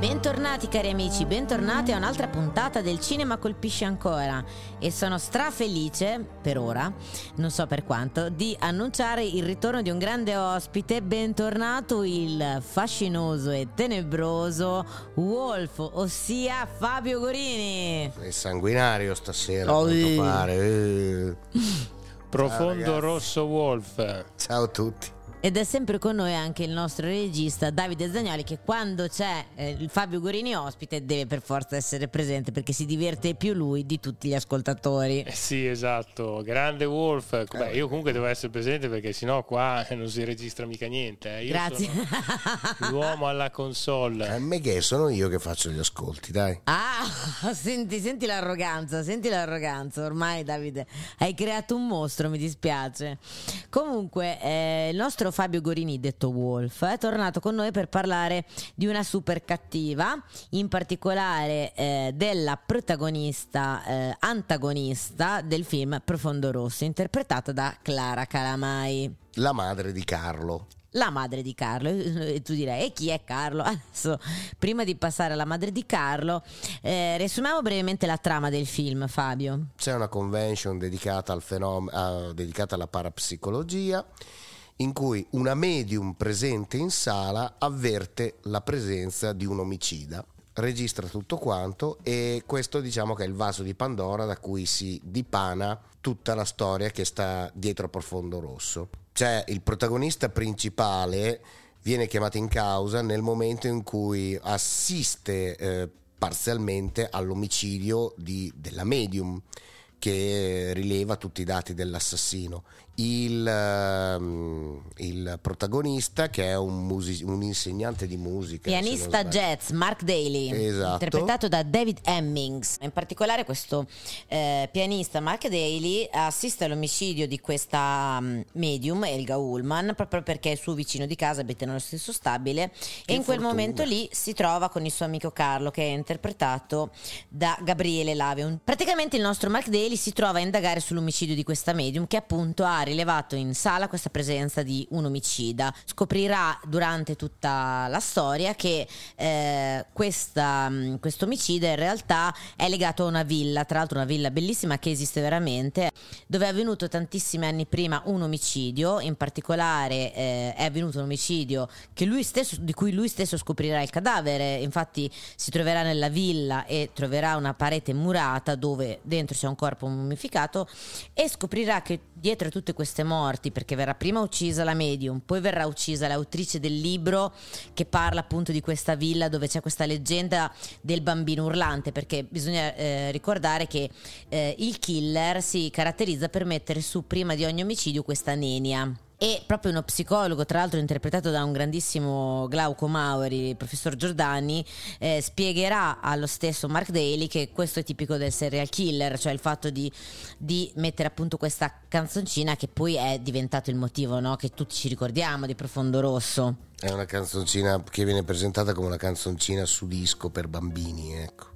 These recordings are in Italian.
Bentornati cari amici, bentornati a un'altra puntata del Cinema Colpisce Ancora e sono strafelice, per ora, non so per quanto, di annunciare il ritorno di un grande ospite, bentornato il fascinoso e tenebroso Wolf, ossia Fabio Gorini. È sanguinario stasera, Oh, a quanto pare. Eh. Profondo Ciao, rosso wolf. Ciao a tutti. Ed è sempre con noi anche il nostro regista Davide Zagnoli che quando c'è eh, il Fabio Gorini ospite deve per forza essere presente perché si diverte più lui di tutti gli ascoltatori. Eh sì, esatto, grande wolf. Beh, io comunque devo essere presente perché sennò qua non si registra mica niente. eh. Io Grazie. sono l'uomo alla A console. me che sono io che faccio gli ascolti, dai. Ah, senti, senti l'arroganza, senti l'arroganza. Ormai Davide hai creato un mostro, mi dispiace. Comunque, eh, il nostro Fabio Gorini, detto Wolf, è tornato con noi per parlare di una super cattiva, in particolare eh, della protagonista eh, antagonista del film Profondo Rosso, interpretata da Clara Calamai. La madre di Carlo. La madre di Carlo, e tu direi, e chi è Carlo? Adesso, prima di passare alla madre di Carlo, eh, riassumiamo brevemente la trama del film, Fabio. C'è una convention dedicata, al fenom- a- dedicata alla parapsicologia in cui una medium presente in sala avverte la presenza di un omicida. Registra tutto quanto e questo diciamo che è il vaso di Pandora da cui si dipana tutta la storia che sta dietro a Profondo Rosso. Cioè il protagonista principale viene chiamato in causa nel momento in cui assiste eh, parzialmente all'omicidio di- della medium che rileva tutti i dati dell'assassino. Il, ehm, il protagonista, che è un, musi- un insegnante di musica, Pianista jazz Mark Daly, Esatto. interpretato da David Hemmings. In particolare questo eh, pianista Mark Daly assiste all'omicidio di questa mm, medium, Elga Ullman, proprio perché il suo vicino di casa abita nello stesso stabile e in quel fortuna. momento lì si trova con il suo amico Carlo che è interpretato da Gabriele Laveun. Praticamente il nostro Mark Daly si trova a indagare sull'omicidio di questa medium che appunto ha rilevato in sala questa presenza di un omicida. Scoprirà durante tutta la storia che eh, mh, questo omicida in realtà è legato a una villa, tra l'altro una villa bellissima che esiste veramente, dove è avvenuto tantissimi anni prima un omicidio, in particolare eh, è avvenuto un omicidio stesso, di cui lui stesso scoprirà il cadavere, infatti si troverà nella villa e troverà una parete murata dove dentro c'è un corpo mummificato e scoprirà che dietro a tutte queste morti, perché verrà prima uccisa la medium, poi verrà uccisa l'autrice del libro che parla appunto di questa villa dove c'è questa leggenda del bambino urlante, perché bisogna eh, ricordare che eh, il killer si caratterizza per mettere su prima di ogni omicidio questa nenia. E proprio uno psicologo, tra l'altro interpretato da un grandissimo Glauco Mauri, il professor Giordani, eh, spiegherà allo stesso Mark Daly che questo è tipico del serial killer, cioè il fatto di, di mettere appunto questa canzoncina che poi è diventato il motivo no? che tutti ci ricordiamo di Profondo Rosso. È una canzoncina che viene presentata come una canzoncina su disco per bambini, ecco.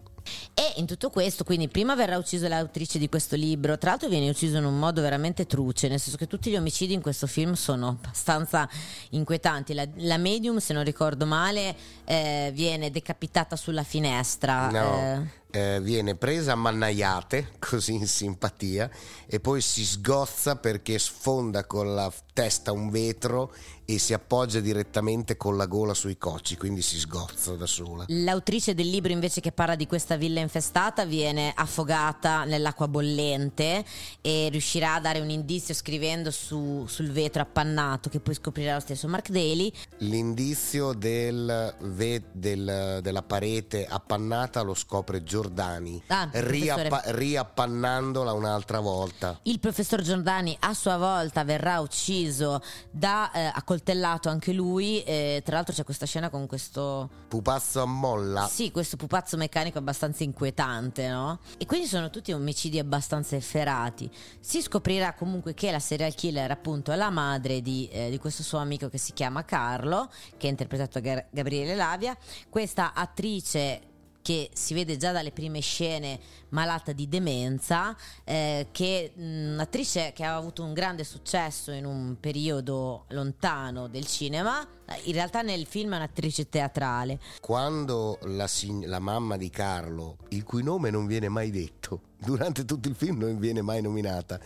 E in tutto questo, quindi prima verrà uccisa l'autrice di questo libro, tra l'altro viene ucciso in un modo veramente truce, nel senso che tutti gli omicidi in questo film sono abbastanza inquietanti. La, la medium, se non ricordo male, eh, viene decapitata sulla finestra. No, eh. Eh, viene presa a mannaiate, così in simpatia, e poi si sgozza perché sfonda con la testa un vetro e si appoggia direttamente con la gola sui cocci, quindi si sgozza da sola. L'autrice del libro invece che parla di questa villa infestata viene affogata nell'acqua bollente e riuscirà a dare un indizio scrivendo su- sul vetro appannato che poi scoprirà lo stesso Mark Daly. L'indizio del del- della parete appannata lo scopre Giordani, Ah, riappa- riappannandola un'altra volta. Il professor Giordani a sua volta verrà ucciso da eh, accoltellato anche lui. eh, tra l'altro c'è questa scena con questo Pupazzo a molla. Sì, questo pupazzo meccanico abbastanza inquietante, no? E quindi sono tutti omicidi abbastanza efferati. Si scoprirà comunque che la serial killer appunto è la madre di, eh, di questo suo amico che si chiama Carlo, che è interpretato da Gar- Gabriele Lavia. Questa attrice che si vede già dalle prime scene malata di demenza, eh, che mh, un'attrice che ha avuto un grande successo in un periodo lontano del cinema, in realtà nel film è un'attrice teatrale. Quando la, sign- la mamma di Carlo, il cui nome non viene mai detto, durante tutto il film non viene mai nominata,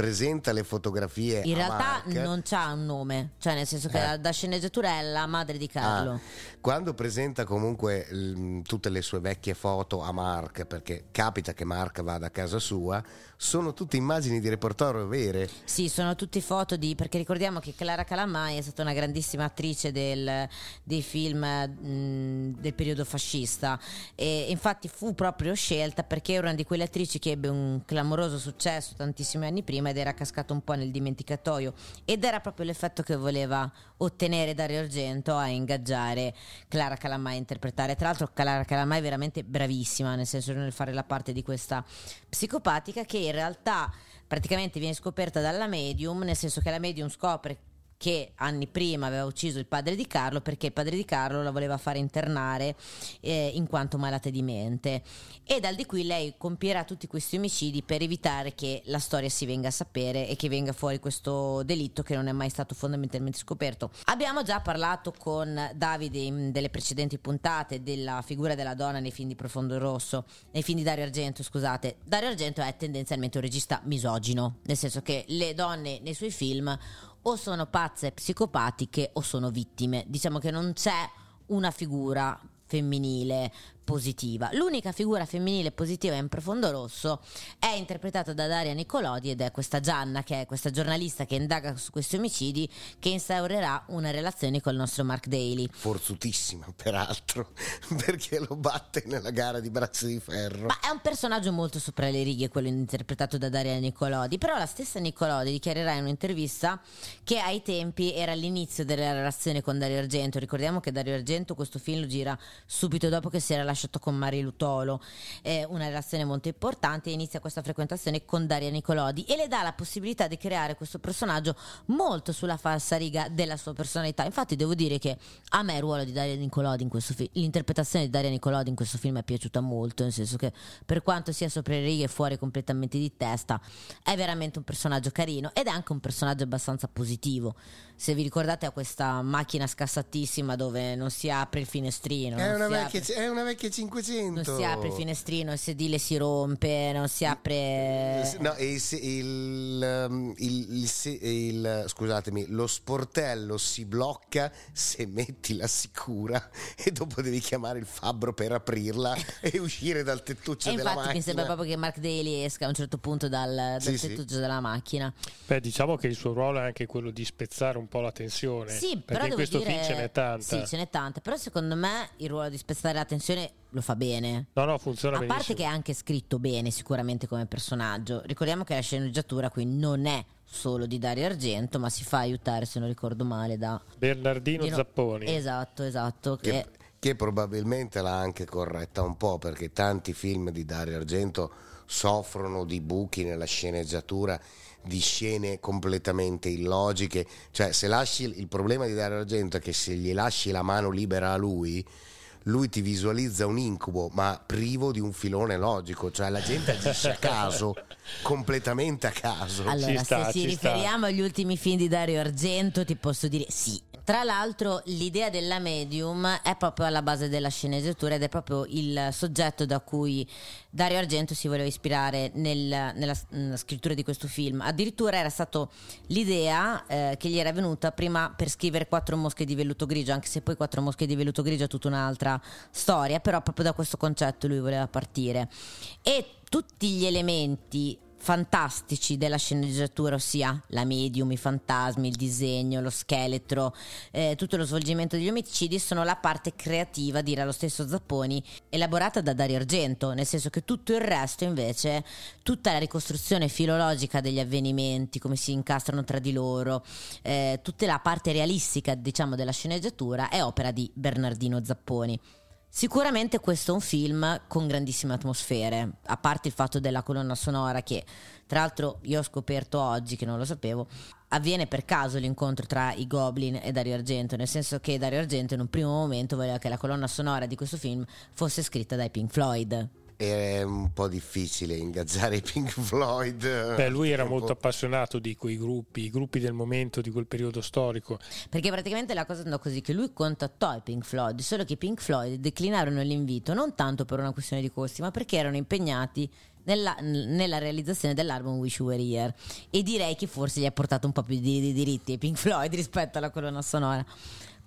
presenta le fotografie In realtà Mark, non c'ha un nome, cioè nel senso che Eh. da, da sceneggiatura è la madre di Carlo. Ah, quando presenta comunque l- tutte le sue vecchie foto a Mark, perché capita che Mark vada a casa sua, sono tutte immagini di repertorio vere. Sì, sono tutte foto di. perché ricordiamo che Clara Calamai è stata una grandissima attrice del- dei film mh, del periodo fascista. E infatti fu proprio scelta perché era una di quelle attrici che ebbe un clamoroso successo tantissimi anni prima ed era cascato un po' nel dimenticatoio. Ed era proprio l'effetto che voleva ottenere Dario Argento a ingaggiare Clara Calamai a interpretare. Tra l'altro, Clara Calamai è veramente bravissima, nel senso nel fare la parte di questa psicopatica che in realtà praticamente viene scoperta dalla medium, nel senso che la medium scopre che anni prima aveva ucciso il padre di Carlo perché il padre di Carlo la voleva fare internare eh, in quanto malata di mente e dal di qui lei compierà tutti questi omicidi per evitare che la storia si venga a sapere e che venga fuori questo delitto che non è mai stato fondamentalmente scoperto. Abbiamo già parlato con Davide in delle precedenti puntate della figura della donna nei film di Profondo Rosso, nei film di Dario Argento, scusate. Dario Argento è tendenzialmente un regista misogino, nel senso che le donne nei suoi film o sono pazze psicopatiche o sono vittime. Diciamo che non c'è una figura femminile positiva. L'unica figura femminile positiva in Profondo Rosso è interpretata da Daria Nicolodi ed è questa Gianna, che è questa giornalista che indaga su questi omicidi, che instaurerà una relazione col nostro Mark Daly. Forzutissima, peraltro, perché lo batte nella gara di braccia di ferro. Ma è un personaggio molto sopra le righe quello interpretato da Daria Nicolodi, però la stessa Nicolodi dichiarerà in un'intervista che ai tempi era l'inizio della relazione con Dario Argento. Ricordiamo che Dario Argento questo film lo gira subito dopo che si era lasciato con Mari Lutolo, è una relazione molto importante e inizia questa frequentazione con Daria Nicolodi e le dà la possibilità di creare questo personaggio molto sulla falsa riga della sua personalità. Infatti devo dire che a me il ruolo di Daria Nicolodi in questo film, l'interpretazione di Daria Nicolodi in questo film è piaciuta molto, nel senso che per quanto sia sopra le righe e fuori completamente di testa, è veramente un personaggio carino ed è anche un personaggio abbastanza positivo. Se vi ricordate ha questa macchina scassatissima dove non si apre il finestrino, una, vecchia, è una vecchia 500. non si apre il finestrino, il sedile si rompe, non si apre. No, il, se- il, um, il- il se- il- scusatemi, lo sportello si blocca se metti la sicura e dopo devi chiamare il fabbro per aprirla e uscire dal tettuccio E della infatti macchina. mi sembra proprio che Mark Daly esca a un certo punto dal, dal Sì, sì. tettuccio della macchina. Beh, diciamo che il suo ruolo è anche quello di spezzare un po' la tensione. Sì, perché però in devo questo dire, film ce n'è tanta. Sì, ce n'è tanta. Però secondo me il ruolo di spezzare la tensione lo fa bene. No, no, funziona A benissimo. parte che è anche scritto bene sicuramente come personaggio. Ricordiamo che la sceneggiatura qui non è solo di Dario Argento, ma si fa aiutare, se non ricordo male, da Bernardino Dino- Zapponi. Esatto, esatto. che, Che... che probabilmente l'ha anche corretta un po' perché tanti film di Dario Argento soffrono di buchi nella sceneggiatura di scene completamente illogiche cioè se lasci il problema di Dario Argento è che se gli lasci la mano libera a lui lui ti visualizza un incubo ma privo di un filone logico cioè la gente agisce a caso completamente a caso Allora, Ci sta, se ci ci sta. riferiamo agli ultimi film di Dario Argento, ti posso dire sì. Tra l'altro, l'idea della medium è proprio alla base della sceneggiatura ed è proprio il soggetto da cui Dario Argento si voleva ispirare nel- nella, nella scrittura di questo film. Addirittura era stato l'idea eh, che gli era venuta prima per scrivere Quattro mosche di velluto grigio, anche se poi Quattro mosche di velluto grigio è tutta un'altra storia, però proprio da questo concetto lui voleva partire. E tutti gli elementi fantastici della sceneggiatura, ossia la medium, i fantasmi, il disegno, lo scheletro, eh, tutto lo svolgimento degli omicidi, sono la parte creativa, dirà lo stesso Zapponi, elaborata da Dario Argento, nel senso che tutto il resto invece, tutta la ricostruzione filologica degli avvenimenti, come si incastrano tra di loro, eh, tutta la parte realistica, diciamo, della sceneggiatura è opera di Bernardino Zapponi. Sicuramente questo è un film con grandissime atmosfere, a parte il fatto della colonna sonora che tra l'altro io ho scoperto oggi che non lo sapevo, avviene per caso l'incontro tra i Goblin e Dario Argento, nel senso che Dario Argento in un primo momento voleva che la colonna sonora di questo film fosse scritta dai Pink Floyd è un po' difficile ingaggiare i Pink Floyd. Beh, lui era molto appassionato di quei gruppi, i gruppi del momento, di quel periodo storico. Perché praticamente la cosa andò così che lui contattò i Pink Floyd, solo che i Pink Floyd declinarono l'invito non tanto per una questione di costi, ma perché erano impegnati nella, nella, realizzazione dell'album Wish You Were Here e direi che forse gli ha portato un po' più di, di diritti ai Pink Floyd rispetto alla colonna sonora.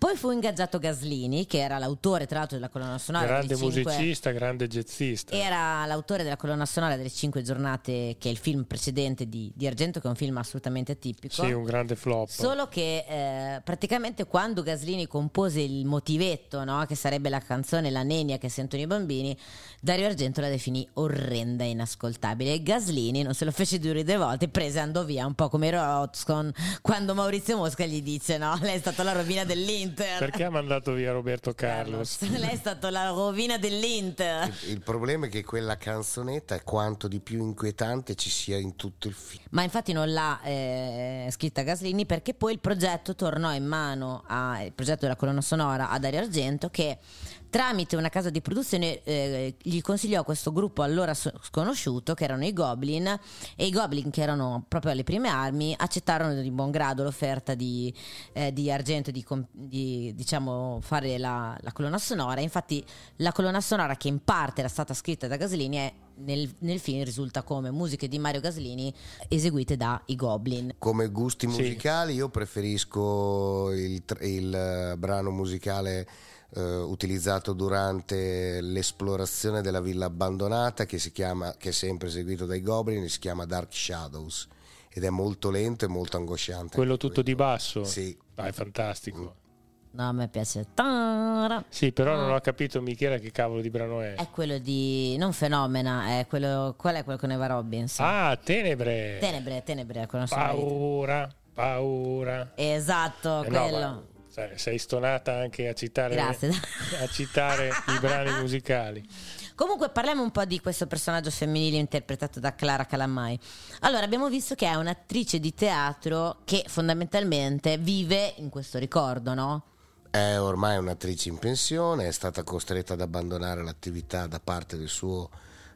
Poi fu ingaggiato Gaslini, che era l'autore tra l'altro della colonna sonora. Grande cinque... musicista, grande jazzista. Era l'autore della colonna sonora delle Cinque giornate, che è il film precedente di, di Argento, che è un film assolutamente tipico. Sì, un grande flop. Solo che eh, praticamente quando Gaslini compose il motivetto, no? che sarebbe la canzone La nenia che sentono i bambini, Dario Argento la definì orrenda e inascoltabile. E Gaslini non se lo fece due due volte, prese e andò via, un po' come Rotzcon, quando Maurizio Mosca gli dice: No, lei è stata la rovina dell'Inter dell'Inter. Perché ha mandato via Roberto Carlos? Lei è stata la rovina dell'Inter. Il, il, problema è che quella canzonetta è quanto di più inquietante ci sia in tutto il film. Ma infatti non l'ha eh, scritta Gaslini perché poi il progetto tornò in mano al progetto della colonna sonora a Dario Argento che tramite una casa di produzione eh, gli consigliò questo gruppo allora sconosciuto che erano i Goblin e i Goblin che erano proprio alle prime armi accettarono di buon grado l'offerta di, eh, di Argento di, di diciamo, fare la, la, colonna sonora. Infatti la colonna sonora che in parte era stata scritta da Gaslini è nel, nel, film risulta come musiche di Mario Gaslini eseguite da i Goblin. Come gusti musicali, sì. io preferisco il, il brano musicale eh, utilizzato durante l'esplorazione della villa abbandonata che, si chiama, che è sempre eseguito dai Goblin, si chiama Dark Shadows ed è molto lento e molto angosciante. Quello tutto di basso? Sì. Ah, è fantastico. Mm. No, a me piace. Sì, però non ho capito Michele che cavolo di brano è. È quello di non Fenomena, è quello qual è quello con Eva Robbins? Ah, Tenebre. Tenebre, Tenebre, Paura, paura. Esatto, eh quello. No, sei stonata anche a citare, a citare i brani musicali. Comunque parliamo un po' di questo personaggio femminile interpretato da Clara Calammai. Allora, abbiamo visto che è un'attrice di teatro che fondamentalmente vive in questo ricordo, no? È ormai un'attrice in pensione, è stata costretta ad abbandonare l'attività da parte del suo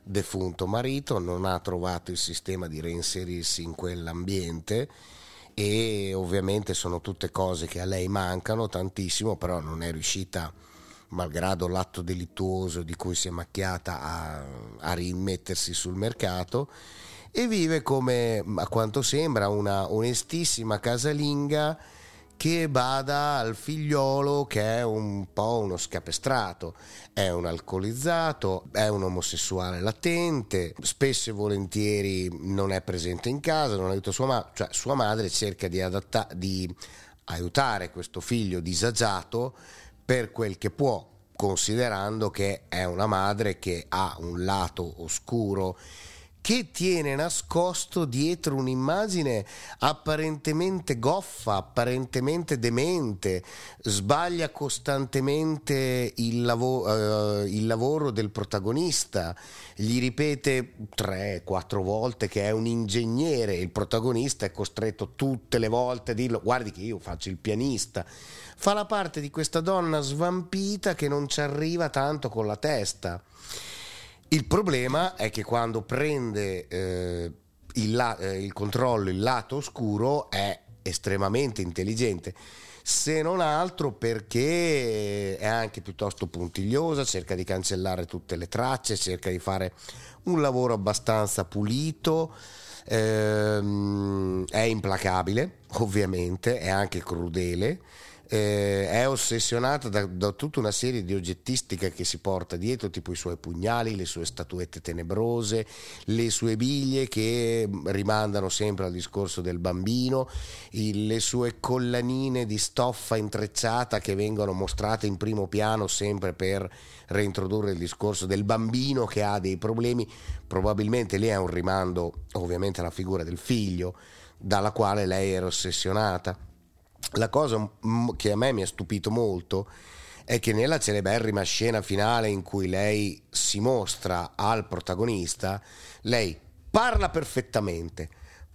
defunto marito, non ha trovato il sistema di reinserirsi in quell'ambiente e ovviamente sono tutte cose che a lei mancano tantissimo, però non è riuscita, malgrado l'atto delittuoso di cui si è macchiata, a, a rimettersi sul mercato e vive come a quanto sembra una onestissima casalinga che bada al figliolo che è un po' uno scapestrato, è un alcolizzato, è un omosessuale latente, spesso e volentieri non è presente in casa, non aiuta sua madre, cioè sua madre cerca di, adatta- di aiutare questo figlio disagiato per quel che può, considerando che è una madre che ha un lato oscuro che tiene nascosto dietro un'immagine apparentemente goffa, apparentemente demente, sbaglia costantemente il, lavo- uh, il lavoro del protagonista, gli ripete tre, quattro volte che è un ingegnere, il protagonista è costretto tutte le volte a dirlo, guardi che io faccio il pianista fa la parte di questa donna svampita che non ci arriva tanto con la testa. Il problema è che quando prende eh, il, la- eh, il controllo, il lato oscuro, è estremamente intelligente. Se non altro perché è anche piuttosto puntigliosa, cerca di cancellare tutte le tracce, cerca di fare un lavoro abbastanza pulito, ehm, è implacabile, ovviamente, è anche crudele, eh, è ossessionata da, da, tutta una serie di oggettistica che si porta dietro, tipo i suoi pugnali, le sue statuette tenebrose, le sue biglie che rimandano sempre al discorso del bambino, il, le sue collanine di stoffa intrecciata che vengono mostrate in primo piano sempre per reintrodurre il discorso del bambino che ha dei problemi, probabilmente lì è un rimando ovviamente alla figura del figlio dalla quale lei era ossessionata la cosa che a me mi ha stupito molto è che nella celeberrima scena finale in cui lei si mostra al protagonista, lei parla perfettamente,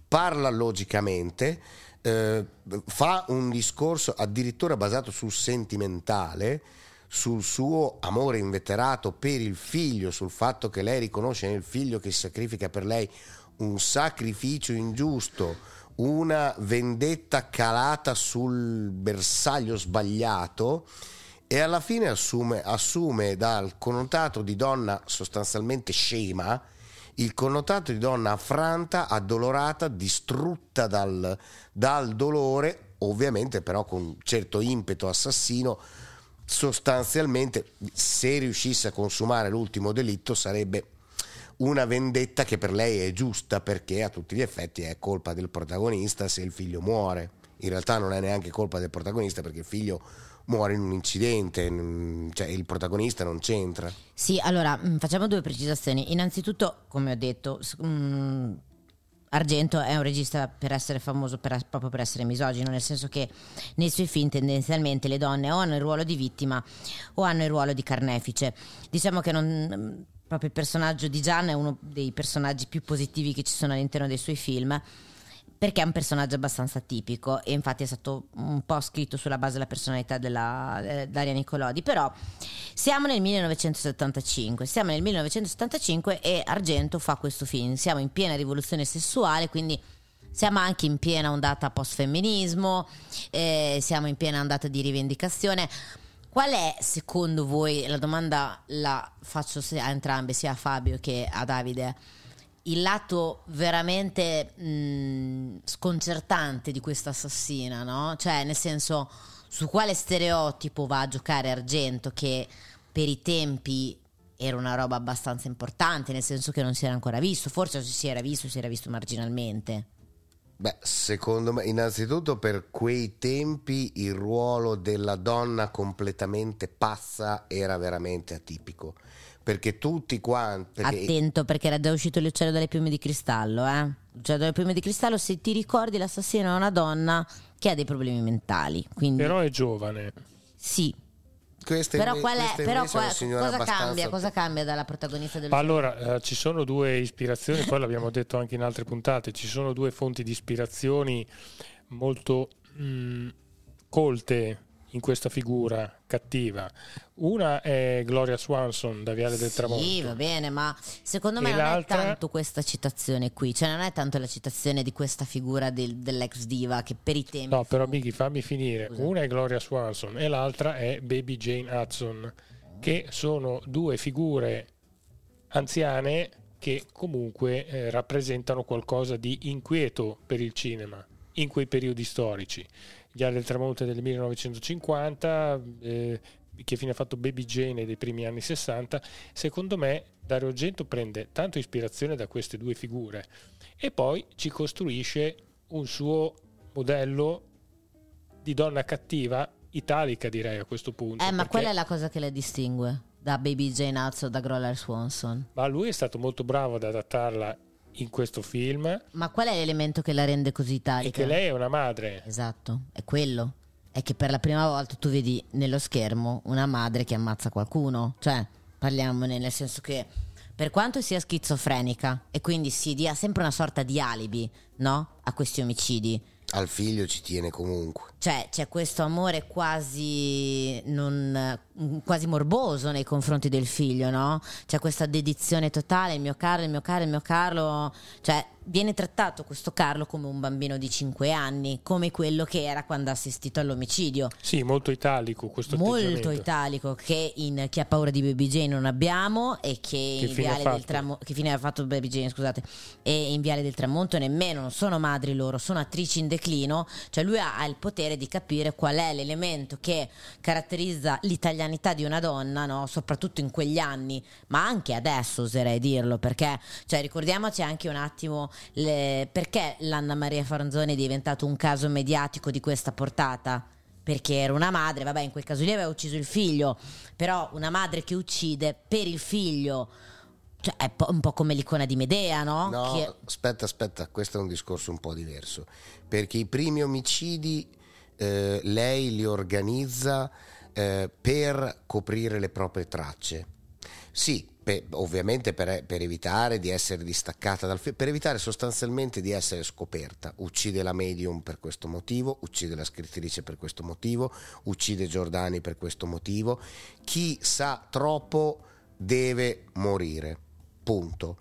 parla logicamente, eh, fa un discorso addirittura basato sul sentimentale, sul suo amore inveterato per il figlio, sul fatto che lei riconosce nel figlio che si sacrifica per lei un sacrificio ingiusto, una vendetta calata sul bersaglio sbagliato e alla fine assume, assume dal connotato di donna sostanzialmente scema il connotato di donna affranta, addolorata, distrutta dal, dal dolore, ovviamente però con un certo impeto assassino, sostanzialmente se riuscisse a consumare l'ultimo delitto sarebbe una vendetta che per lei è giusta perché a tutti gli effetti è colpa del protagonista se il figlio muore. In realtà non è neanche colpa del protagonista perché il figlio muore in un incidente, cioè il protagonista non c'entra. Sì, allora mm, facciamo due precisazioni. Innanzitutto, come ho detto, mm, Argento è un regista per essere famoso per, proprio per essere misogino, nel senso che nei suoi film tendenzialmente le donne o hanno il ruolo di vittima o hanno il ruolo di carnefice. Diciamo che non, proprio il personaggio di Gian è uno dei personaggi più positivi che ci sono all'interno dei suoi film perché è un personaggio abbastanza tipico e infatti è stato un po' scritto sulla base della personalità della, eh, Daria Nicolodi. Però siamo nel 1975 siamo nel 1975 e Argento fa questo film. Siamo in piena rivoluzione sessuale quindi siamo anche in piena ondata post-femminismo eh, siamo in piena ondata di rivendicazione Qual è secondo voi, la domanda la faccio a entrambe, sia a Fabio che a Davide, il lato veramente mh, sconcertante di questa assassina, no? Cioè, nel senso, su quale stereotipo va a giocare Argento che per i tempi era una roba abbastanza importante, nel senso che non si era ancora visto, forse si era visto, si era visto marginalmente. Beh, secondo me, innanzitutto per quei tempi il ruolo della donna completamente pazza era veramente atipico. Perché tutti quanti. Perché... Attento, perché era già uscito l'uccello dalle piume di cristallo, eh? L'uccello dalle piume di cristallo, se ti ricordi, l'assassino è una donna che ha dei problemi mentali. Quindi... Però è giovane. Sì, queste però, qual è, però qual, cosa, cambia, cosa cambia dalla protagonista del? Allora, eh, ci sono due ispirazioni, poi l'abbiamo detto anche in altre puntate, ci sono due fonti di ispirazioni molto mh, mm, colte in questa figura cattiva. Una è Gloria Swanson da Viale del Tramonto. Sì, va bene, ma secondo me e non l'altra... è tanto questa citazione qui, cioè non è tanto la citazione di questa figura del, dell'ex diva che per i tempi... No, però Miki, fammi finire. Scusa. Una è Gloria Swanson e l'altra è Baby Jane Hudson, che sono due figure anziane che comunque eh, rappresentano qualcosa di inquieto per il cinema in quei periodi storici gli Ali del tramonto del 1950, eh, che fine ha fatto Baby Jane dei primi anni 60, secondo me Dario Argento prende tanto ispirazione da queste due figure e poi ci costruisce un suo modello di donna cattiva, italica direi a questo punto. Eh, ma quella è la cosa che le distingue da Baby Jane Hudson, da Groller Swanson. Ma lui è stato molto bravo ad adattarla in questo film. Ma qual è l'elemento che la rende così italica? È che lei è una madre. Esatto, è quello. È che per la prima volta tu vedi nello schermo una madre che ammazza qualcuno. Cioè, parliamone nel senso che per quanto sia schizofrenica e quindi si dia sempre una sorta di alibi, no? A questi omicidi. Al figlio ci tiene comunque. Cioè, c'è questo amore quasi, non, quasi morboso nei confronti del figlio, no? C'è questa dedizione totale, il mio caro, il mio caro, il mio Carlo. Cioè, viene trattato questo Carlo come un bambino di 5 anni, come quello che era quando ha assistito all'omicidio. Sì, molto italico questo Molto italico, che in Chi ha paura di Baby Jane non abbiamo e che, che in Viale del Tramonto... Che fine ha fatto Baby Jane, scusate. E in Viale del Tramonto nemmeno, non sono madri loro, sono attrici in declino cioè lui ha, ha il potere di capire qual è l'elemento che caratterizza l'italianità di una donna, no? soprattutto in quegli anni, ma anche adesso oserei dirlo, perché cioè, ricordiamoci anche un attimo le, perché l'Anna Maria Franzoni è diventato un caso mediatico di questa portata perché era una madre, vabbè in quel caso lì aveva ucciso il figlio, però una madre che uccide per il figlio, cioè è un po' come l'icona di Medea, no? No, Che- aspetta, aspetta, questo è un discorso un po' diverso, perché i primi omicidi eh, lei li organizza eh, per coprire le proprie tracce. Sì, pe- ovviamente per, per evitare di essere distaccata dal film, per evitare sostanzialmente di essere scoperta. Uccide la medium per questo motivo, uccide la scrittrice per questo motivo, uccide Giordani per questo motivo. Chi sa troppo deve morire, punto.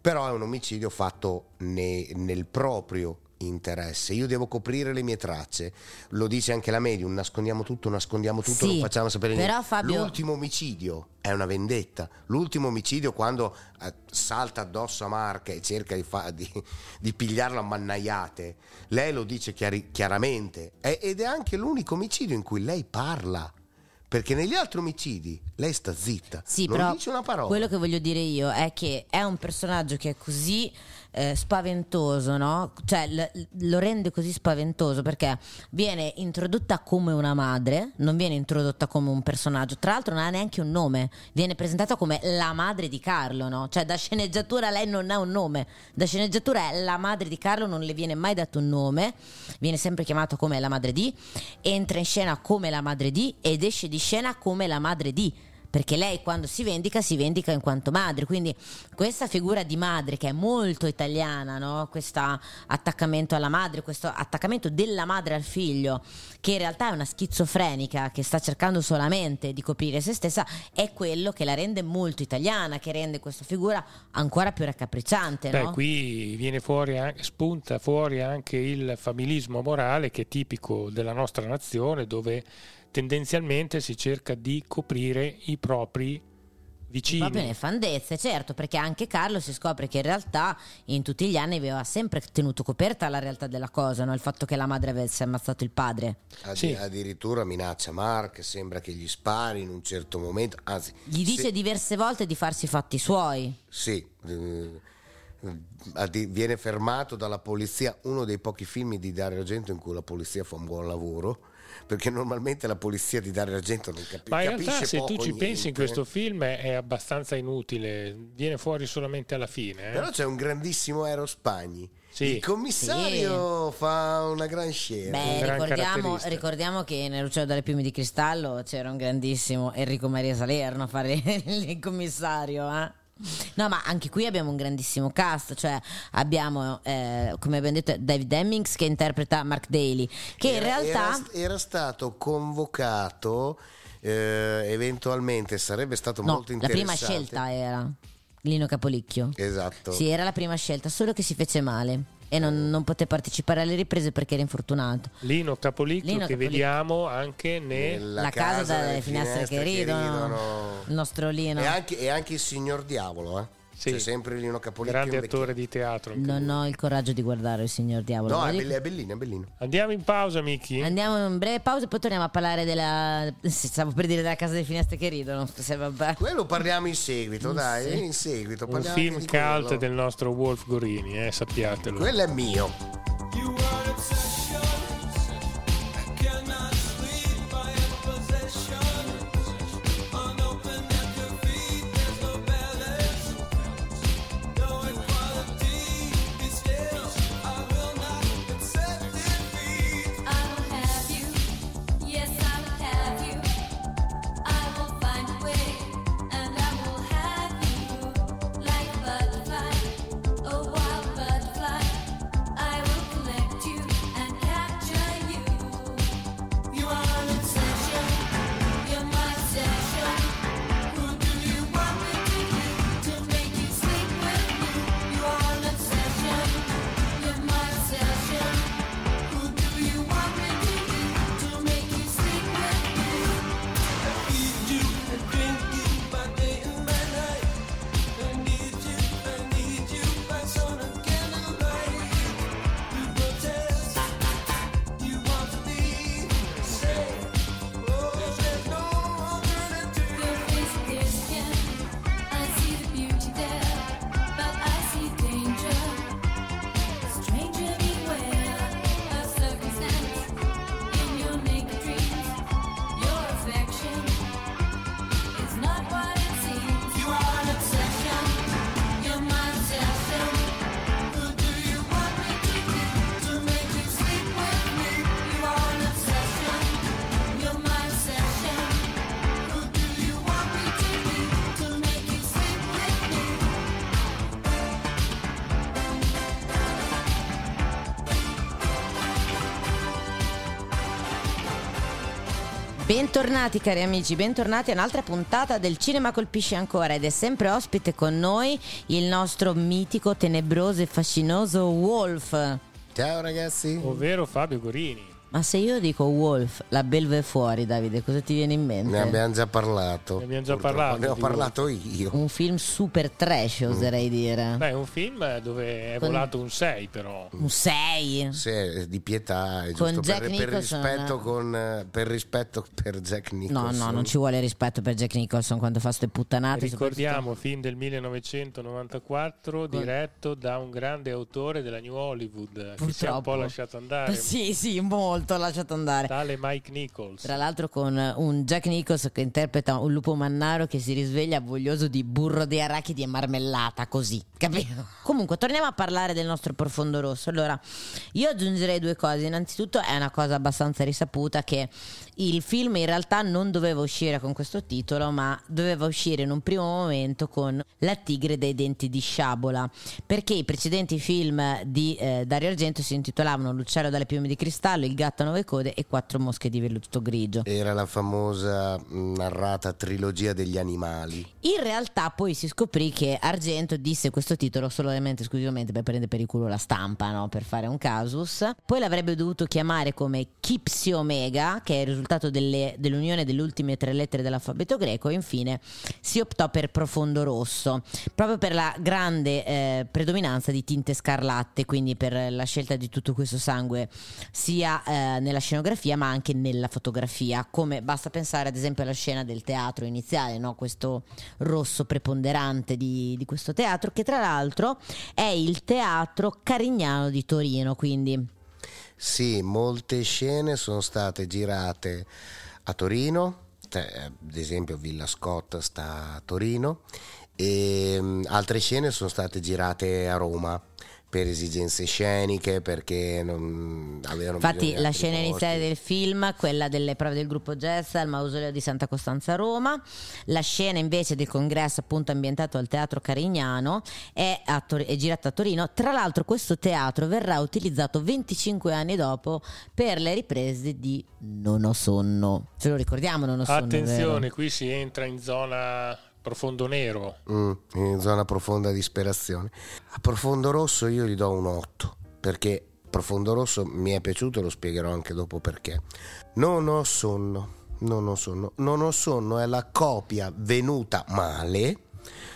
Però è un omicidio fatto ne- nel proprio interesse. Io devo coprire le mie tracce. Lo dice anche la medium, nascondiamo tutto, nascondiamo tutto, Sì, non facciamo sapere niente. Fabio- L'ultimo omicidio è una vendetta. L'ultimo omicidio quando eh, salta addosso a Marca e cerca di, fa- di- di pigliarlo a mannaiate, lei lo dice chiari- chiaramente. È- ed è anche l'unico omicidio in cui lei parla. Perché negli altri omicidi lei sta zitta, Sì, non però dice una parola. quello che voglio dire io è che è un personaggio che è così eh, spaventoso, no? Cioè l- lo rende così spaventoso perché viene introdotta come una madre, non viene introdotta come un personaggio. Tra l'altro non ha neanche un nome, viene presentata come la madre di Carlo, no? Cioè da sceneggiatura lei non ha un nome, da sceneggiatura è la madre di Carlo, non le viene mai dato un nome, viene sempre chiamata come la madre di, entra in scena come la madre di ed esce di scena come la madre di perché lei quando si vendica si vendica in quanto madre, quindi questa figura di madre che è molto italiana, no? questo attaccamento alla madre, questo attaccamento della madre al figlio, che in realtà è una schizofrenica che sta cercando solamente di coprire se stessa, è quello che la rende molto italiana, che rende questa figura ancora più raccapricciante. Beh, no? qui viene fuori anche, spunta fuori anche il familismo morale che è tipico della nostra nazione, dove tendenzialmente si cerca di coprire i propri vicini. Va bene, fandezze, certo, perché anche Carlo si scopre che in realtà in tutti gli anni aveva sempre tenuto coperta la realtà della cosa, no? il fatto che la madre avesse ammazzato il padre. Addi- Sì. Addirittura minaccia Mark, sembra che gli spari in un certo momento, anzi, Gli dice se- diverse volte di farsi i fatti suoi. Sì, eh, viene fermato dalla polizia, uno dei pochi film di Dario Argento in cui la polizia fa un buon lavoro, perché normalmente la polizia di Dario Argento non capi- Ma in capisce realtà se tu ci niente. pensi in questo film è abbastanza inutile, viene fuori solamente alla fine. eh. Però c'è un grandissimo Aero Spagni. Sì. Il commissario fa una gran scena. Beh, gran ricordiamo, ricordiamo che nell'Uccello dalle piume di cristallo c'era un grandissimo Enrico Maria Salerno a fare il commissario. eh. No, ma anche qui abbiamo un grandissimo cast, cioè abbiamo, eh, come abbiamo detto, David Hemmings che interpreta Mark Daly, che in Era- realtà... era, era stato convocato eh, eventualmente sarebbe stato No, molto la interessante. prima scelta era Lino Capolicchio. esatto. Sì, era la prima scelta, solo che si fece male e non, non poté partecipare alle riprese perché era infortunato. Lino Capolicchio Lino che Capolicchio. vediamo anche nel... Nella la casa, dalle delle finestre, che ridono, il nostro Lino. E anche, e anche il signor Diavolo, eh? Sì. C'è sempre Lino Capolicchio. grande attore di teatro. Non ho il coraggio di guardare il signor Diavolo. No, è, è bellino, è bellino. Andiamo in pausa, Miki. Andiamo in breve pausa e poi torniamo a parlare della. Stavo per dire della casa delle finestre che ridono. Se vabbè. Quello parliamo in seguito, dai, Sì. in seguito. Un film cult quello. del nostro Wolf Gorini, eh, sappiatelo. Quello è mio. You Bentornati cari amici, bentornati a un'altra puntata del Cinema colpisce ancora ed è sempre ospite con noi il nostro mitico, tenebroso e fascinoso Wolf. Ciao ragazzi. Ovvero Fabio Gorini. Ma se io dico Wolf, la belva è fuori Davide, cosa ti viene in mente? Ne abbiamo già parlato. Ne abbiamo già Purtroppo parlato Ne ho parlato io. Un film super trash oserei dire. Beh, è un film dove è Con- volato un 6 però. Un 6. Sì, di pietà, è Con giusto Jack per, per Nicholson. rispetto con, per rispetto per Jack No, Nicholson. no, non ci vuole rispetto per Jack Nicholson quando fa ste puttanate. Ricordiamo, film del 1994, diretto da un grande autore della New Hollywood che si è un po' Purtroppo. lasciato andare, Sì, sì, molto lasciato andare. tale Mike Nichols. Tra l'altro con un Jack Nicholson che interpreta un lupo mannaro che si risveglia voglioso di burro di arachidi e marmellata, così, capito? Comunque, torniamo a parlare del nostro profondo rosso. Allora, io aggiungerei due cose. Innanzitutto è una cosa abbastanza risaputa che il film in realtà non doveva uscire con questo titolo, ma doveva uscire in un primo momento con La tigre dai denti di sciabola, perché i precedenti film di eh, Dario Argento si intitolavano L'uccello dalle piume di cristallo, Il gatto a nove code e Quattro mosche di velluto grigio. Era la famosa narrata trilogia degli animali. In realtà poi si scoprì che Argento disse questo titolo solamente esclusivamente per prendere per il culo la stampa, no? per fare un casus. Poi l'avrebbe dovuto chiamare come Kipsi Omega, che è il risultato delle- dell'unione delle ultime tre lettere dell'alfabeto greco, e infine si optò per Profondo Rosso, proprio per la grande eh, predominanza di tinte scarlatte, quindi per la scelta di tutto questo sangue sia eh, nella scenografia ma anche nella fotografia, come basta pensare ad esempio alla scena del teatro iniziale, no? questo rosso preponderante di, di questo teatro, che tra l'altro è il teatro Carignano di Torino, quindi Sì, molte scene sono state girate a Torino, cioè, ad esempio Villa Scott sta a Torino, e altre scene sono state girate a Roma per esigenze sceniche, perché non avevano Infatti la scena posti. iniziale del film, quella delle prove del gruppo jazz al mausoleo di Santa Costanza a Roma, la scena invece del congresso appunto ambientato al Teatro Carignano è, a Tor- è girata a Torino. Tra l'altro questo teatro verrà utilizzato 25 anni dopo per le riprese di Non ho sonno. Ce lo ricordiamo Non ho sonno? Attenzione, vero? qui si entra in zona profondo nero. Mm, in zona profonda disperazione. A Profondo Rosso io gli do un 8 perché Profondo Rosso mi è piaciuto lo spiegherò anche dopo perché. Non ho sonno, non ho sonno, non ho sonno è la copia venuta male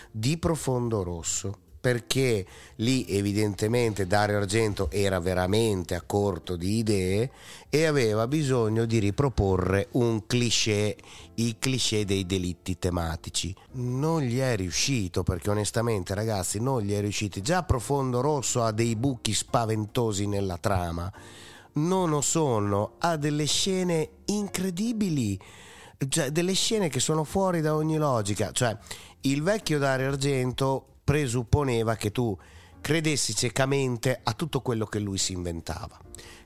di Profondo Rosso perché lì evidentemente Dario Argento era veramente a corto di idee e aveva bisogno di riproporre un cliché, il cliché dei delitti tematici. Non gli è riuscito perché onestamente ragazzi non gli è riuscito. Già Profondo Rosso ha dei buchi spaventosi nella trama. Non lo sono, ha delle scene incredibili, cioè delle scene che sono fuori da ogni logica. Cioè, il vecchio Dario Argento presupponeva che tu credessi ciecamente a tutto quello che lui si inventava.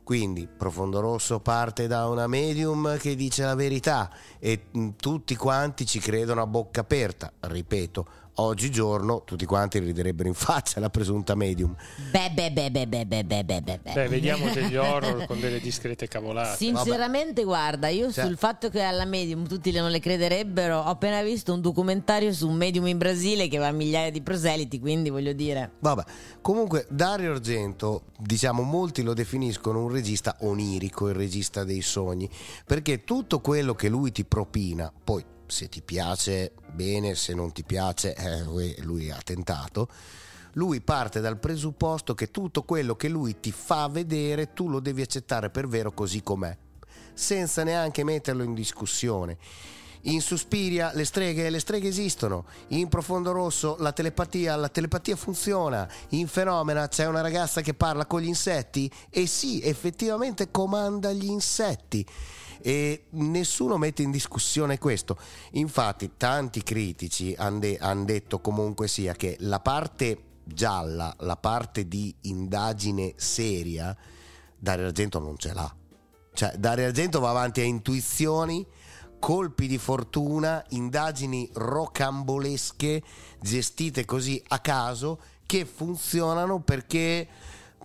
Quindi Profondo Rosso parte da una medium che dice la verità e mh, tutti quanti ci credono a bocca aperta. Ripeto, oggigiorno tutti quanti riderebbero in faccia la presunta medium. Beh, beh, beh, beh, beh, beh, beh, beh, beh. Beh, vediamo degli horror con delle discrete cavolate. Sinceramente, guarda, io Cioè- sul fatto che alla medium tutti non le crederebbero, ho appena visto un documentario su un medium in Brasile che va a migliaia di proseliti, quindi voglio dire. Vabbè, comunque Dario Argento, diciamo molti lo definiscono un regista onirico, il regista dei sogni, perché tutto quello che lui ti propina, poi se ti piace bene, se non ti piace, eh, lui- lui ha tentato. Lui parte dal presupposto che tutto quello che lui ti fa vedere tu lo devi accettare per vero così com'è, senza neanche metterlo in discussione. In Suspiria le streghe, le streghe esistono. In Profondo Rosso la telepatia, la telepatia funziona. In Fenomena c'è una ragazza che parla con gli insetti e sì, effettivamente comanda gli insetti. E nessuno mette in discussione questo. Infatti, tanti critici hanno detto comunque sia che la parte gialla, la parte di indagine seria, Dario Argento non ce l'ha. Cioè, Dario Argento va avanti a intuizioni, colpi di fortuna, indagini rocambolesche, gestite così a caso, che funzionano perché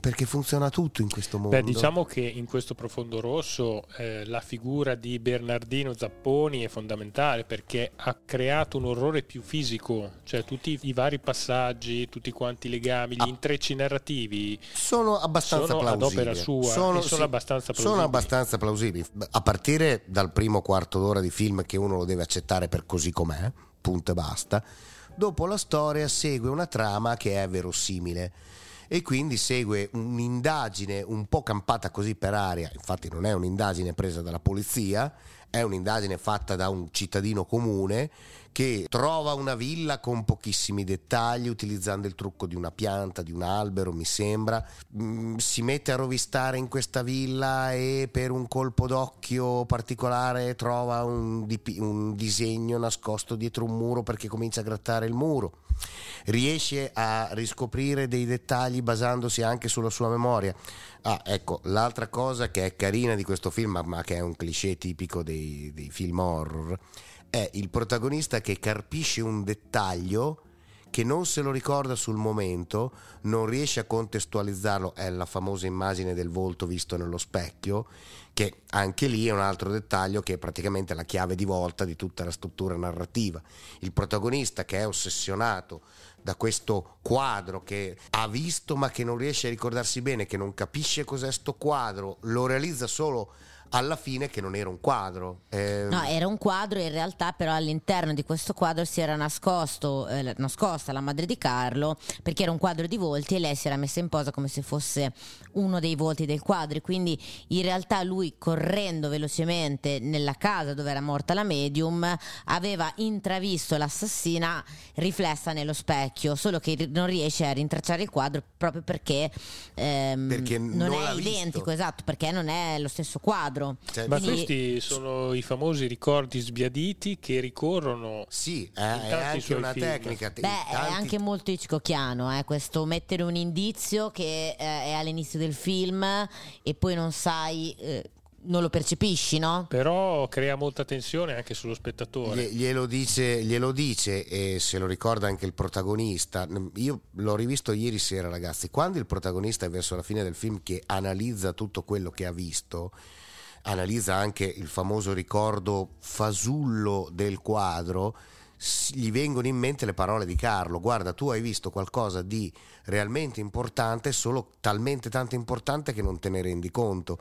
perché funziona tutto in questo mondo. Beh, diciamo che in questo profondo rosso eh, la figura di Bernardino Zapponi è fondamentale perché ha creato un orrore più fisico, cioè tutti i vari passaggi, tutti quanti i legami, gli Ah. intrecci narrativi. sono abbastanza Sono ad plausibili. opera sua e sono abbastanza Sono abbastanza plausibili. A partire dal primo quarto d'ora di film che uno lo deve accettare per così com'è, punto e basta. Dopo la storia segue una trama che è verosimile e quindi segue un'indagine un po' campata così per aria, infatti non è un'indagine presa dalla polizia, è un'indagine fatta da un cittadino comune che trova una villa con pochissimi dettagli utilizzando il trucco di una pianta, di un albero, mi sembra. Mm, si mette a rovistare in questa villa e per un colpo d'occhio particolare trova un, dipi- un disegno nascosto dietro un muro perché comincia a grattare il muro. Riesce a riscoprire dei dettagli basandosi anche sulla sua memoria. Ah, ecco, l'altra cosa che è carina di questo film, ma che è un cliché tipico dei, dei film horror, è il protagonista che carpisce un dettaglio che non se lo ricorda sul momento, non riesce a contestualizzarlo, è la famosa immagine del volto visto nello specchio, che anche lì è un altro dettaglio che è praticamente la chiave di volta di tutta la struttura narrativa. Il protagonista che è ossessionato da questo quadro che ha visto ma che non riesce a ricordarsi bene, che non capisce cos'è sto quadro, lo realizza solo alla fine che non era un quadro. Eh, No, era un quadro, in realtà però all'interno di questo quadro si era nascosto, eh, nascosta la madre di Carlo perché era un quadro di volti e lei si era messa in posa come se fosse uno dei volti del quadro e quindi in realtà lui correndo velocemente nella casa dove era morta la medium aveva intravisto l'assassina riflessa nello specchio, solo che non riesce a rintracciare il quadro proprio perché, ehm, Perché non, non è l'ha visto. identico, esatto, perché non è lo stesso quadro. Cioè, Ma Quindi- questi sono i famosi ricordi sbiaditi che ricorrono Sì, è, In è anche una film. tecnica. Beh, è Tanti- anche molto Hitchcockiano, eh, questo mettere un indizio che eh, è all'inizio del film e poi non sai, eh, non lo percepisci, no? però crea molta tensione anche sullo spettatore. Glie- Glielo dice, glielo dice e se lo ricorda anche il protagonista. Io l'ho rivisto ieri sera, ragazzi. Quando il protagonista è verso la fine del film che analizza tutto quello che ha visto, analizza anche il famoso ricordo fasullo del quadro, gli vengono in mente le parole di Carlo. Guarda, tu hai visto qualcosa di realmente importante, solo talmente tanto importante che non te ne rendi conto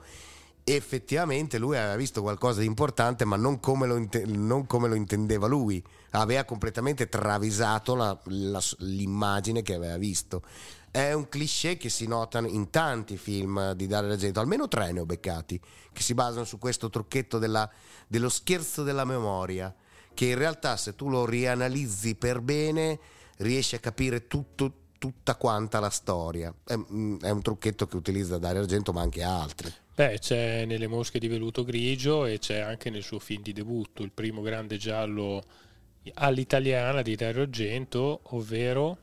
effettivamente lui aveva visto qualcosa di importante, ma non come lo, inte- non come lo intendeva lui. Aveva completamente travisato la- la- l'immagine che aveva visto. È un cliché che si nota in tanti film di Dario Argento, almeno tre ne ho beccati, che si basano su questo trucchetto della- dello scherzo della memoria, che in realtà se tu lo rianalizzi per bene riesci a capire tutto, tutta quanta la storia. È, mm, è un trucchetto che utilizza Dario Argento, ma anche altri. Beh, c'è nelle mosche di veluto grigio e c'è anche nel suo film di debutto, il primo grande giallo all'italiana di Dario Argento, ovvero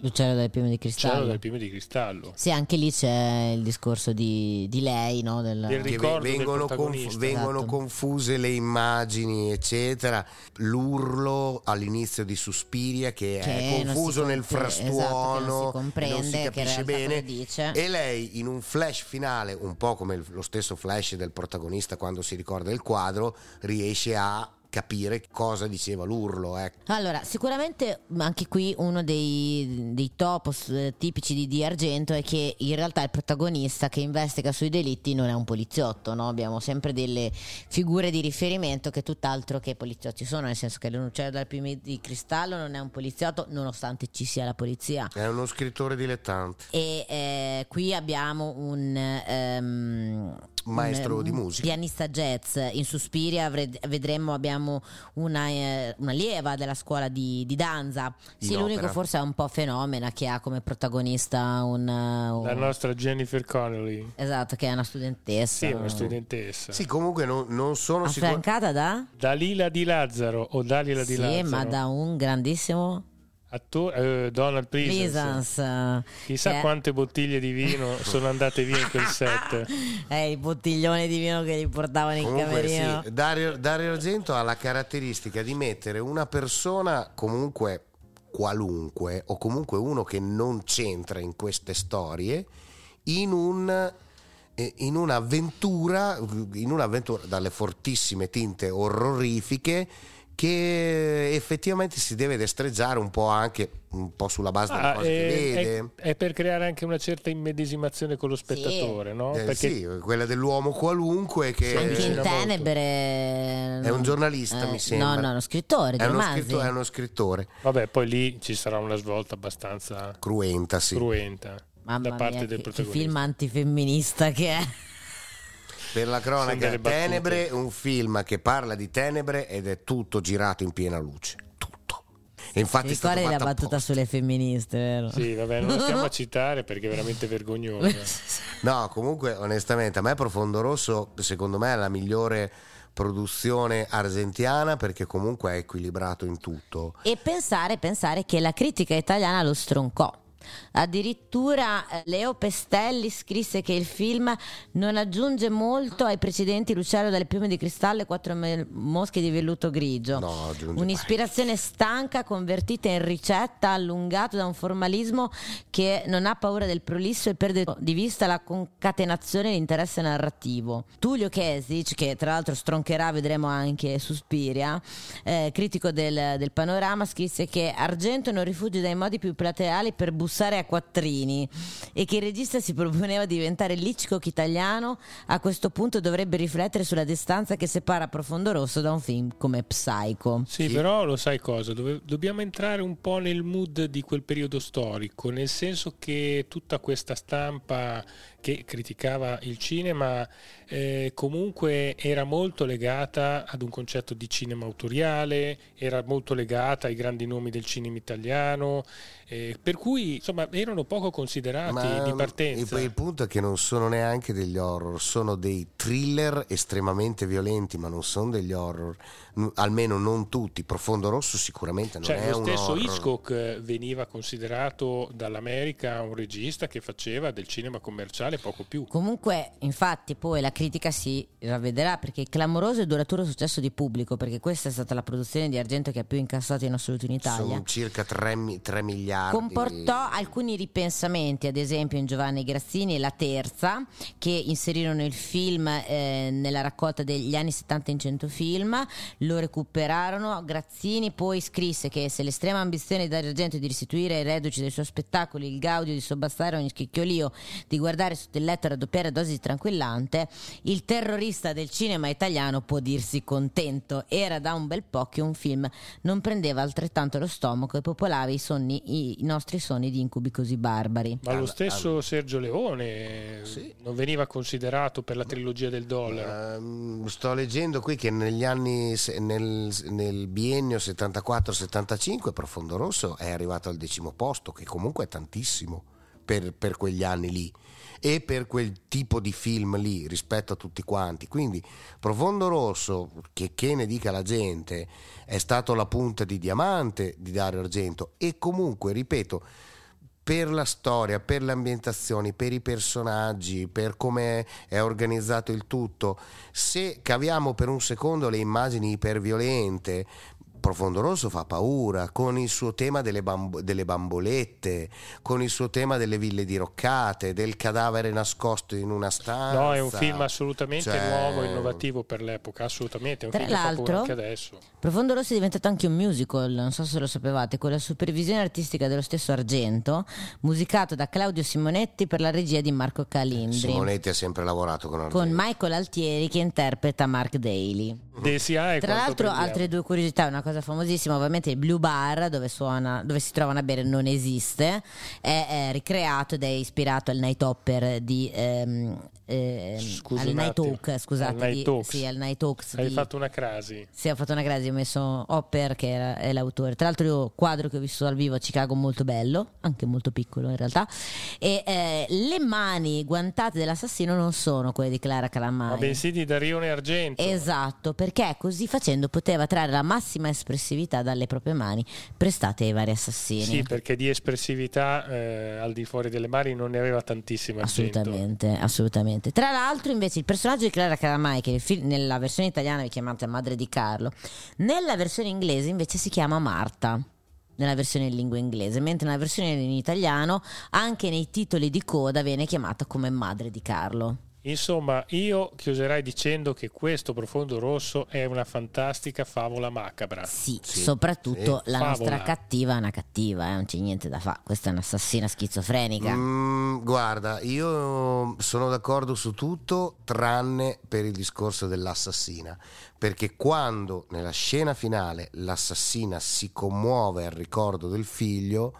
L'uccello dal piume di cristallo. del Piume di Cristallo. Sì, anche lì c'è il discorso di, di lei, no? Del- Del ricordo del vengono, protagonista. vengono Esatto. confuse le immagini, eccetera. L'urlo all'inizio di Suspiria che, Che è confuso nel compre- frastuono, esatto, che non si e non comprende, si capisce bene. dice. E lei in un flash finale, un po' come lo stesso flash del protagonista quando si ricorda il quadro, riesce a capire cosa diceva l'urlo. Ecco. Allora, sicuramente anche qui uno dei, dei topos eh, tipici di Di Argento è che in realtà il protagonista che investiga sui delitti non è un poliziotto, no? abbiamo sempre delle figure di riferimento che tutt'altro che poliziotti sono, nel senso che l'uccello dal piume di cristallo non è un poliziotto nonostante ci sia la polizia. È uno scrittore dilettante. E eh, qui abbiamo un ehm, Maestro un, di musica. pianista jazz. In Suspiria vedremmo abbiamo una, eh, una lieva della scuola di, di danza. Sì, In l'unico opera. forse è un po' fenomena che ha come protagonista un, eh, un- La nostra Jennifer Connelly. esatto, che è una studentessa. Sì, una studentessa. Sì, comunque non, non sono sicuro. Affrancata da? Dalila di Lazzaro o Dalila di Sì, Lazzaro. ma da un grandissimo Attore, eh, Donald. Pleasance. Chissà che è- quante bottiglie di vino sono andate via in quel set. Eh, i bottiglioni di vino che gli portavano in Comunque camerino. sì, Dario, Dario Argento ha la caratteristica di mettere una persona comunque qualunque o comunque uno che non c'entra in queste storie in un eh, in un'avventura, in un'avventura dalle fortissime tinte orrorifiche che effettivamente si deve destreggiare un po' anche un po' sulla base delle Ah, cose che è, vede. è- è per creare anche una certa immedesimazione con lo spettatore, no? Eh, Perché sì, quella dell'uomo qualunque che Sì, Anche in. Tenebre. È un giornalista, mi sembra. No, no, uno scrittore è uno, romanzi. scritto- è uno scrittore. Vabbè, poi lì ci sarà una svolta abbastanza Cruenta, sì. cruenta Mamma da parte mia, del che, che protagonista. film antifemminista che è. Per la cronaca. Tenebre, un film che parla di tenebre ed è tutto girato in piena luce. Tutto. E infatti Ti è stato ricordi la battuta apposta. sulle femministe, vero? Sì, vabbè, non la stiamo a citare perché è veramente vergognosa. No, comunque, onestamente, a me Profondo Rosso, secondo me, è la migliore produzione argentiana perché comunque è equilibrato in tutto. E pensare, pensare che la critica italiana lo stroncò. Addirittura eh, Leo Pestelli scrisse che il film non aggiunge molto ai precedenti L'uccello dalle piume di cristallo e quattro me- mosche di velluto grigio. No, Un'ispirazione stanca convertita in ricetta, allungato da un formalismo che non ha paura del prolisso e perde di vista la concatenazione e l'interesse narrativo. Tullio Kesic, che tra l'altro stroncherà, vedremo anche Suspiria, eh, critico del, del panorama, scrisse che Argento non rifugge dai modi più plateali per bussare a quattrini e che il regista si proponeva di diventare l'Hitchcock italiano, a questo punto dovrebbe riflettere sulla distanza che separa Profondo Rosso da un film come Psycho. Sì, però lo sai cosa? Dove- dobbiamo entrare un po' nel mood di quel periodo storico, nel senso che tutta questa stampa che criticava il cinema eh, comunque era molto legata ad un concetto di cinema autoriale, era molto legata ai grandi nomi del cinema italiano, eh, per cui insomma erano poco considerati di e partenza. poi il punto è che non sono neanche degli horror, sono dei thriller estremamente violenti, ma non sono degli horror, N- almeno non tutti. Profondo Rosso sicuramente non Cioè, è lo un stesso horror. Hitchcock eh, veniva considerato dall'America un regista che faceva del cinema commerciale poco più. Comunque, infatti, poi la critica si ravvederà perché il clamoroso e duraturo successo di pubblico, perché questa è stata la produzione di Argento che ha più incassato in assoluto in Italia. Sono circa 3, miliardi. Comportò alcuni ripensamenti, ad esempio in Giovanni Grazzini e La Terza, che inserirono il film eh, nella raccolta degli anni 70 in 100 film, lo recuperarono. Grazzini poi scrisse che se l'estrema ambizione di Argento è di restituire ai reduci dei suoi spettacoli il gaudio di sobbastare ogni schicchiolio, di guardare sotto il letto e raddoppiare dosi di tranquillante, il terrorista del cinema italiano può dirsi contento. Era da un bel po' che un film non prendeva altrettanto lo stomaco e popolava i, sonni, i, nostri sonni di incubi così barbari. Ma lo stesso Sergio Leone Sì. non veniva considerato per la trilogia del dollaro. Ehm, sto leggendo qui che negli anni nel, nel biennio 74-75 Profondo Rosso è arrivato al decimo posto, che comunque è tantissimo per, per quegli anni lì e per quel tipo di film lì rispetto a tutti quanti. Quindi Profondo Rosso, che, che ne dica la gente, è stato la punta di diamante di Dario Argento e comunque, ripeto, per la storia, per le ambientazioni, per i personaggi, per come è organizzato il tutto, se caviamo per un secondo le immagini iperviolente, Profondo Rosso fa paura con il suo tema delle, bambo- delle bambolette, con il suo tema delle ville diroccate, del cadavere nascosto in una stanza. No, è un film assolutamente Cioè, nuovo, innovativo per l'epoca, assolutamente. È un Tra film che fa paura l'altro- anche adesso. Profondo Rosso è diventato anche un musical, non so se lo sapevate, con la supervisione artistica dello stesso Argento, musicato da Claudio Simonetti per la regia di Marco Calindri, Simonetti ha sempre lavorato con Argento. con Michael Altieri che interpreta Mark Daly. DSA è Tra l'altro, altre due curiosità, una cosa famosissima, ovviamente il Blue Bar, dove, suona, dove si trovano a bere, non esiste, è, è ricreato ed è ispirato al Night Hopper di... ehm, Scusa al Night. Talk, scusate, Al Night Talks. sì, al Night Talks Hai di- fatto una crasi. sì, ho fatto una crasi, ho messo Hopper che era- è l'autore. Tra l'altro io quadro che ho visto dal vivo a Chicago molto bello, anche molto piccolo in realtà. E eh, le mani guantate dell'assassino non sono quelle di Clara Calamai. Ma bensì di Darione Argento. Esatto, perché così facendo poteva trarre la massima espressività dalle proprie mani prestate ai vari assassini. Sì, perché di espressività eh, al di fuori delle mani non ne aveva tantissima Argento. Assolutamente, assolutamente. Tra l'altro, invece, il personaggio di Clara Calamai, che nella versione italiana è chiamata Madre di Carlo, nella versione inglese invece si chiama Marta. nella versione in lingua inglese, mentre nella versione in italiano anche nei titoli di coda viene chiamata come madre di Carlo. Insomma, io chiuserei dicendo che questo Profondo Rosso è una fantastica favola macabra. Sì, Sì, soprattutto sì. la nostra Favola. cattiva è una cattiva, eh, non c'è niente da fare. Questa è un'assassina schizofrenica. Mm, guarda, io sono d'accordo su tutto tranne per il discorso dell'assassina, perché quando nella scena finale l'assassina si commuove al ricordo del figlio,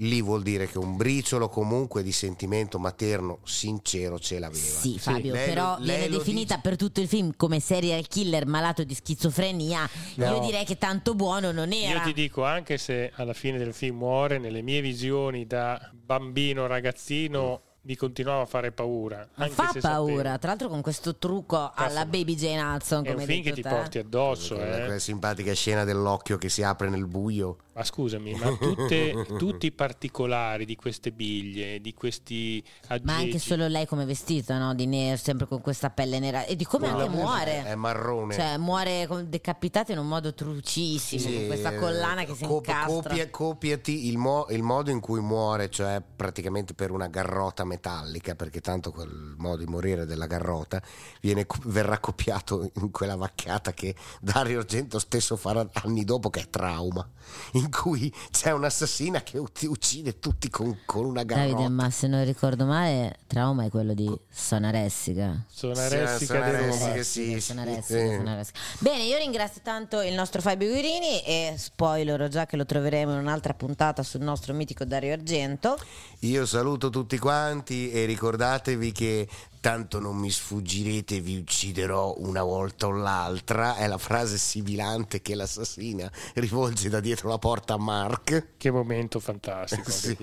lì vuol dire che un briciolo comunque di sentimento materno sincero ce l'aveva. Sì, Fabio, Lei però lo- lei viene definita dice- per tutto il film come serial killer malato di schizofrenia. Io No. direi che tanto buono non Io era. ti dico, anche se alla fine del film muore, nelle mie visioni da bambino ragazzino mi continuava a fare paura. Ma Anche fa se paura, sapevo. tra l'altro con questo trucco alla Baby Jane Hudson. È come un film che ti te. porti addosso, Quella, eh. quella simpatica scena dell'occhio che si apre nel buio. Ma scusami, ma tutte- tutti i particolari di queste biglie, di questi aggeggi, Ma anche solo lei come vestita, no? Di nero, sempre con questa pelle nera. E di come No, anche muore. È marrone. Cioè, muore decapitata in un modo trucissimo, Sì, con questa collana che si cop- incastra. copia- copiati il, mo- il modo in cui muore, cioè praticamente per una garrota metallica, perché tanto quel modo di morire della garrota viene verrà copiato in quella vaccata che Dario Argento stesso farà anni dopo, che è trauma, in cui c'è un'assassina che uccide tutti con, con una garrota. Davide, ma se non ricordo male, trauma è quello di sonaressica. Sonaressica Roma. sonaressica, sì, Sonaressica, sì. sonaressica. Bene, io ringrazio tanto il nostro Fabio Guirini e spoilerò già che lo troveremo in un'altra puntata sul nostro mitico Dario Argento. Io saluto tutti quanti e ricordatevi che tanto non mi sfuggirete, vi ucciderò una volta o l'altra. È la frase sibilante che l'assassina rivolge da dietro la porta a Mark. Che momento fantastico Sì.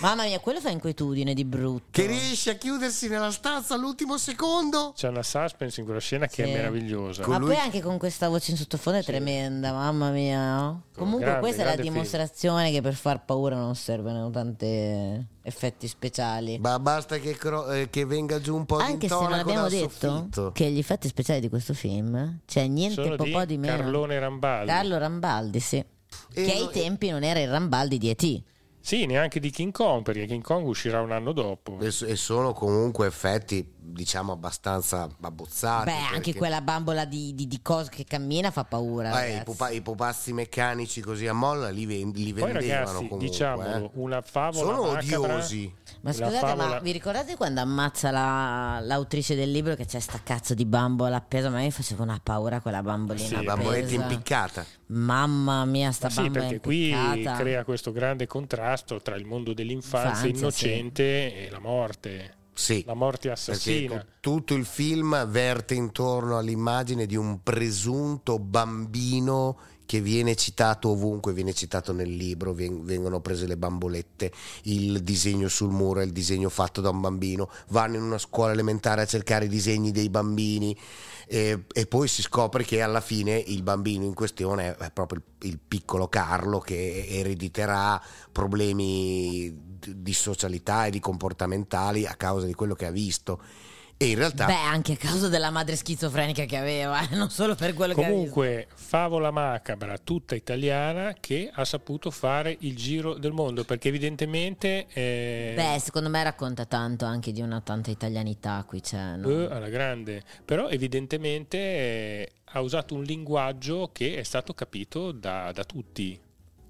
Mamma mia, quello fa inquietudine di brutto. Che riesce a chiudersi nella stanza all'ultimo secondo. C'è una suspense in quella scena che Sì. è meravigliosa. Ma lui- poi anche con questa voce in sottofondo è tremenda, mamma mia. Comunque grande, questa è la grande film. dimostrazione che per far paura non servono tanti effetti speciali. Ma basta che, cro- eh, che venga giù un po' Anche di se non abbiamo detto soffitto. che gli effetti speciali di questo film c'è niente Sono po' di po' di meno. Carlone Rambaldi. Carlo Rambaldi, sì. E che ai no- tempi non era il Rambaldi di E.T. Sì, neanche di King Kong, perché King Kong uscirà un anno dopo. E, e sono comunque effetti, diciamo, abbastanza abbozzati. Beh, anche perché- quella bambola di, di, di cosa che cammina fa paura. Eh, i, pupa- i pupazzi meccanici così a molla li, ven- li Poi vendevano ragazzi, comunque. diciamolo, eh. una favola Sono macabra- odiosi. Ma scusate, ma favola- vi ricordate quando ammazza la- l'autrice del libro che c'è sta cazzo di bambola appesa? Ma io mi faceva una paura quella bambolina Sì, La bamboletta impiccata. Mamma mia, sta Ma sì, bambola perché qui impiccata. crea questo grande contrasto tra il mondo dell'infanzia Infanzia, innocente e la morte. Sì. La morte assassina. tutto il film verte intorno all'immagine di un presunto bambino che viene citato ovunque, viene citato nel libro, vengono prese le bambolette, il disegno sul muro è il disegno fatto da un bambino, vanno in una scuola elementare a cercare i disegni dei bambini e, e poi si scopre che alla fine il bambino in questione è proprio il, il piccolo Carlo che erediterà problemi di socialità e di comportamentali a causa di quello che ha visto. E in realtà Beh, anche a causa della madre schizofrenica che aveva, eh, non solo per quello che aveva. Comunque, favola macabra tutta italiana che ha saputo fare il giro del mondo perché evidentemente eh, Beh, secondo me racconta tanto anche di una tanta italianità qui c'è. no? eh, alla grande, però evidentemente eh, ha usato un linguaggio che è stato capito da, da tutti.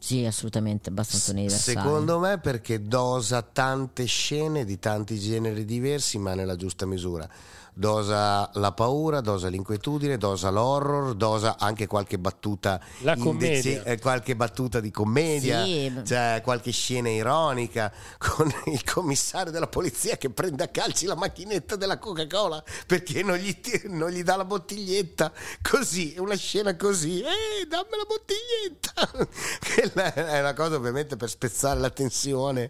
Sì, assolutamente, abbastanza universale. Secondo me perché dosa tante scene di tanti generi diversi, ma nella giusta misura. Dosa la paura, dosa l'inquietudine, dosa l'horror, dosa anche qualche battuta commedia. eh, qualche battuta di commedia, Sì. cioè qualche scena ironica con il commissario della polizia che prende a calci la macchinetta della Coca-Cola perché non gli, ti- non gli dà la bottiglietta. Così, una scena così, eh, dammi la bottiglietta. Quella è una cosa ovviamente per spezzare la tensione.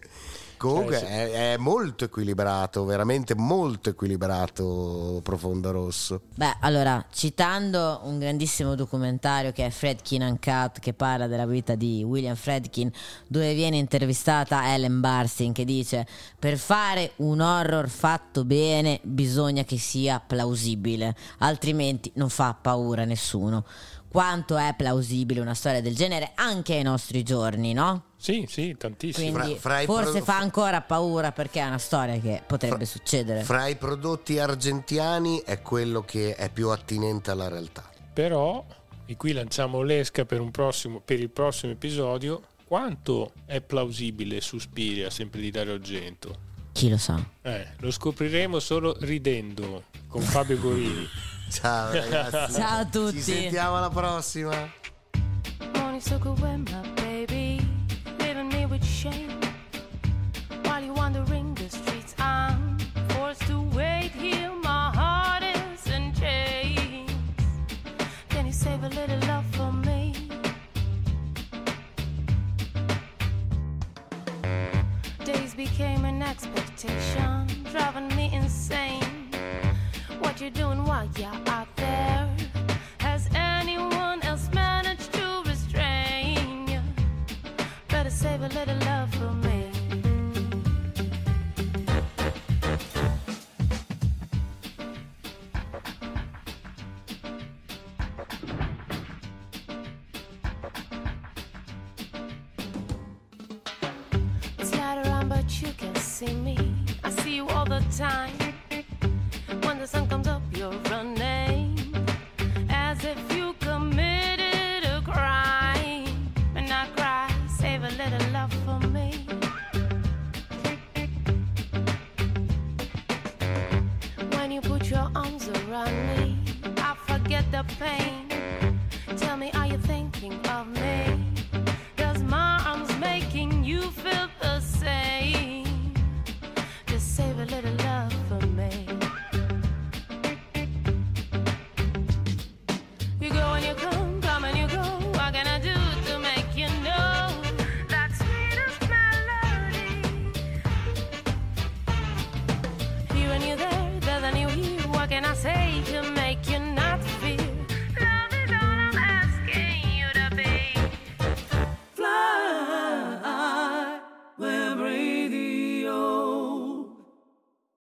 Comunque Eh, sì. è, è molto equilibrato, veramente molto equilibrato Profondo Rosso. Beh, allora, citando un grandissimo documentario che è Fredkin Uncut, che parla della vita di William Fredkin, dove viene intervistata Ellen Barsin, che dice: Per fare un horror fatto bene bisogna che sia plausibile, altrimenti non fa paura a nessuno. Quanto è plausibile una storia del genere anche ai nostri giorni, no? Sì, sì, tantissimo. Quindi Fra- fra forse pro- fa ancora paura perché è una storia che potrebbe succedere. Fra i prodotti argentiani è quello che è più attinente alla realtà. Però, e qui lanciamo l'esca per, un prossimo, per il prossimo episodio, quanto è plausibile Suspiria, sempre di Dario Argento? Chi lo sa? Eh, lo scopriremo solo ridendo con Fabio Gorini. Ciao ragazzi. Ciao a tutti. Ci sentiamo alla prossima. Morning took away my baby, leaving me with shame. While you wandering the streets, I'm forced to wait here. My heart is in chains. Can you save a little love for me? Days became an expectation, driving me insane. What you doing yeah, I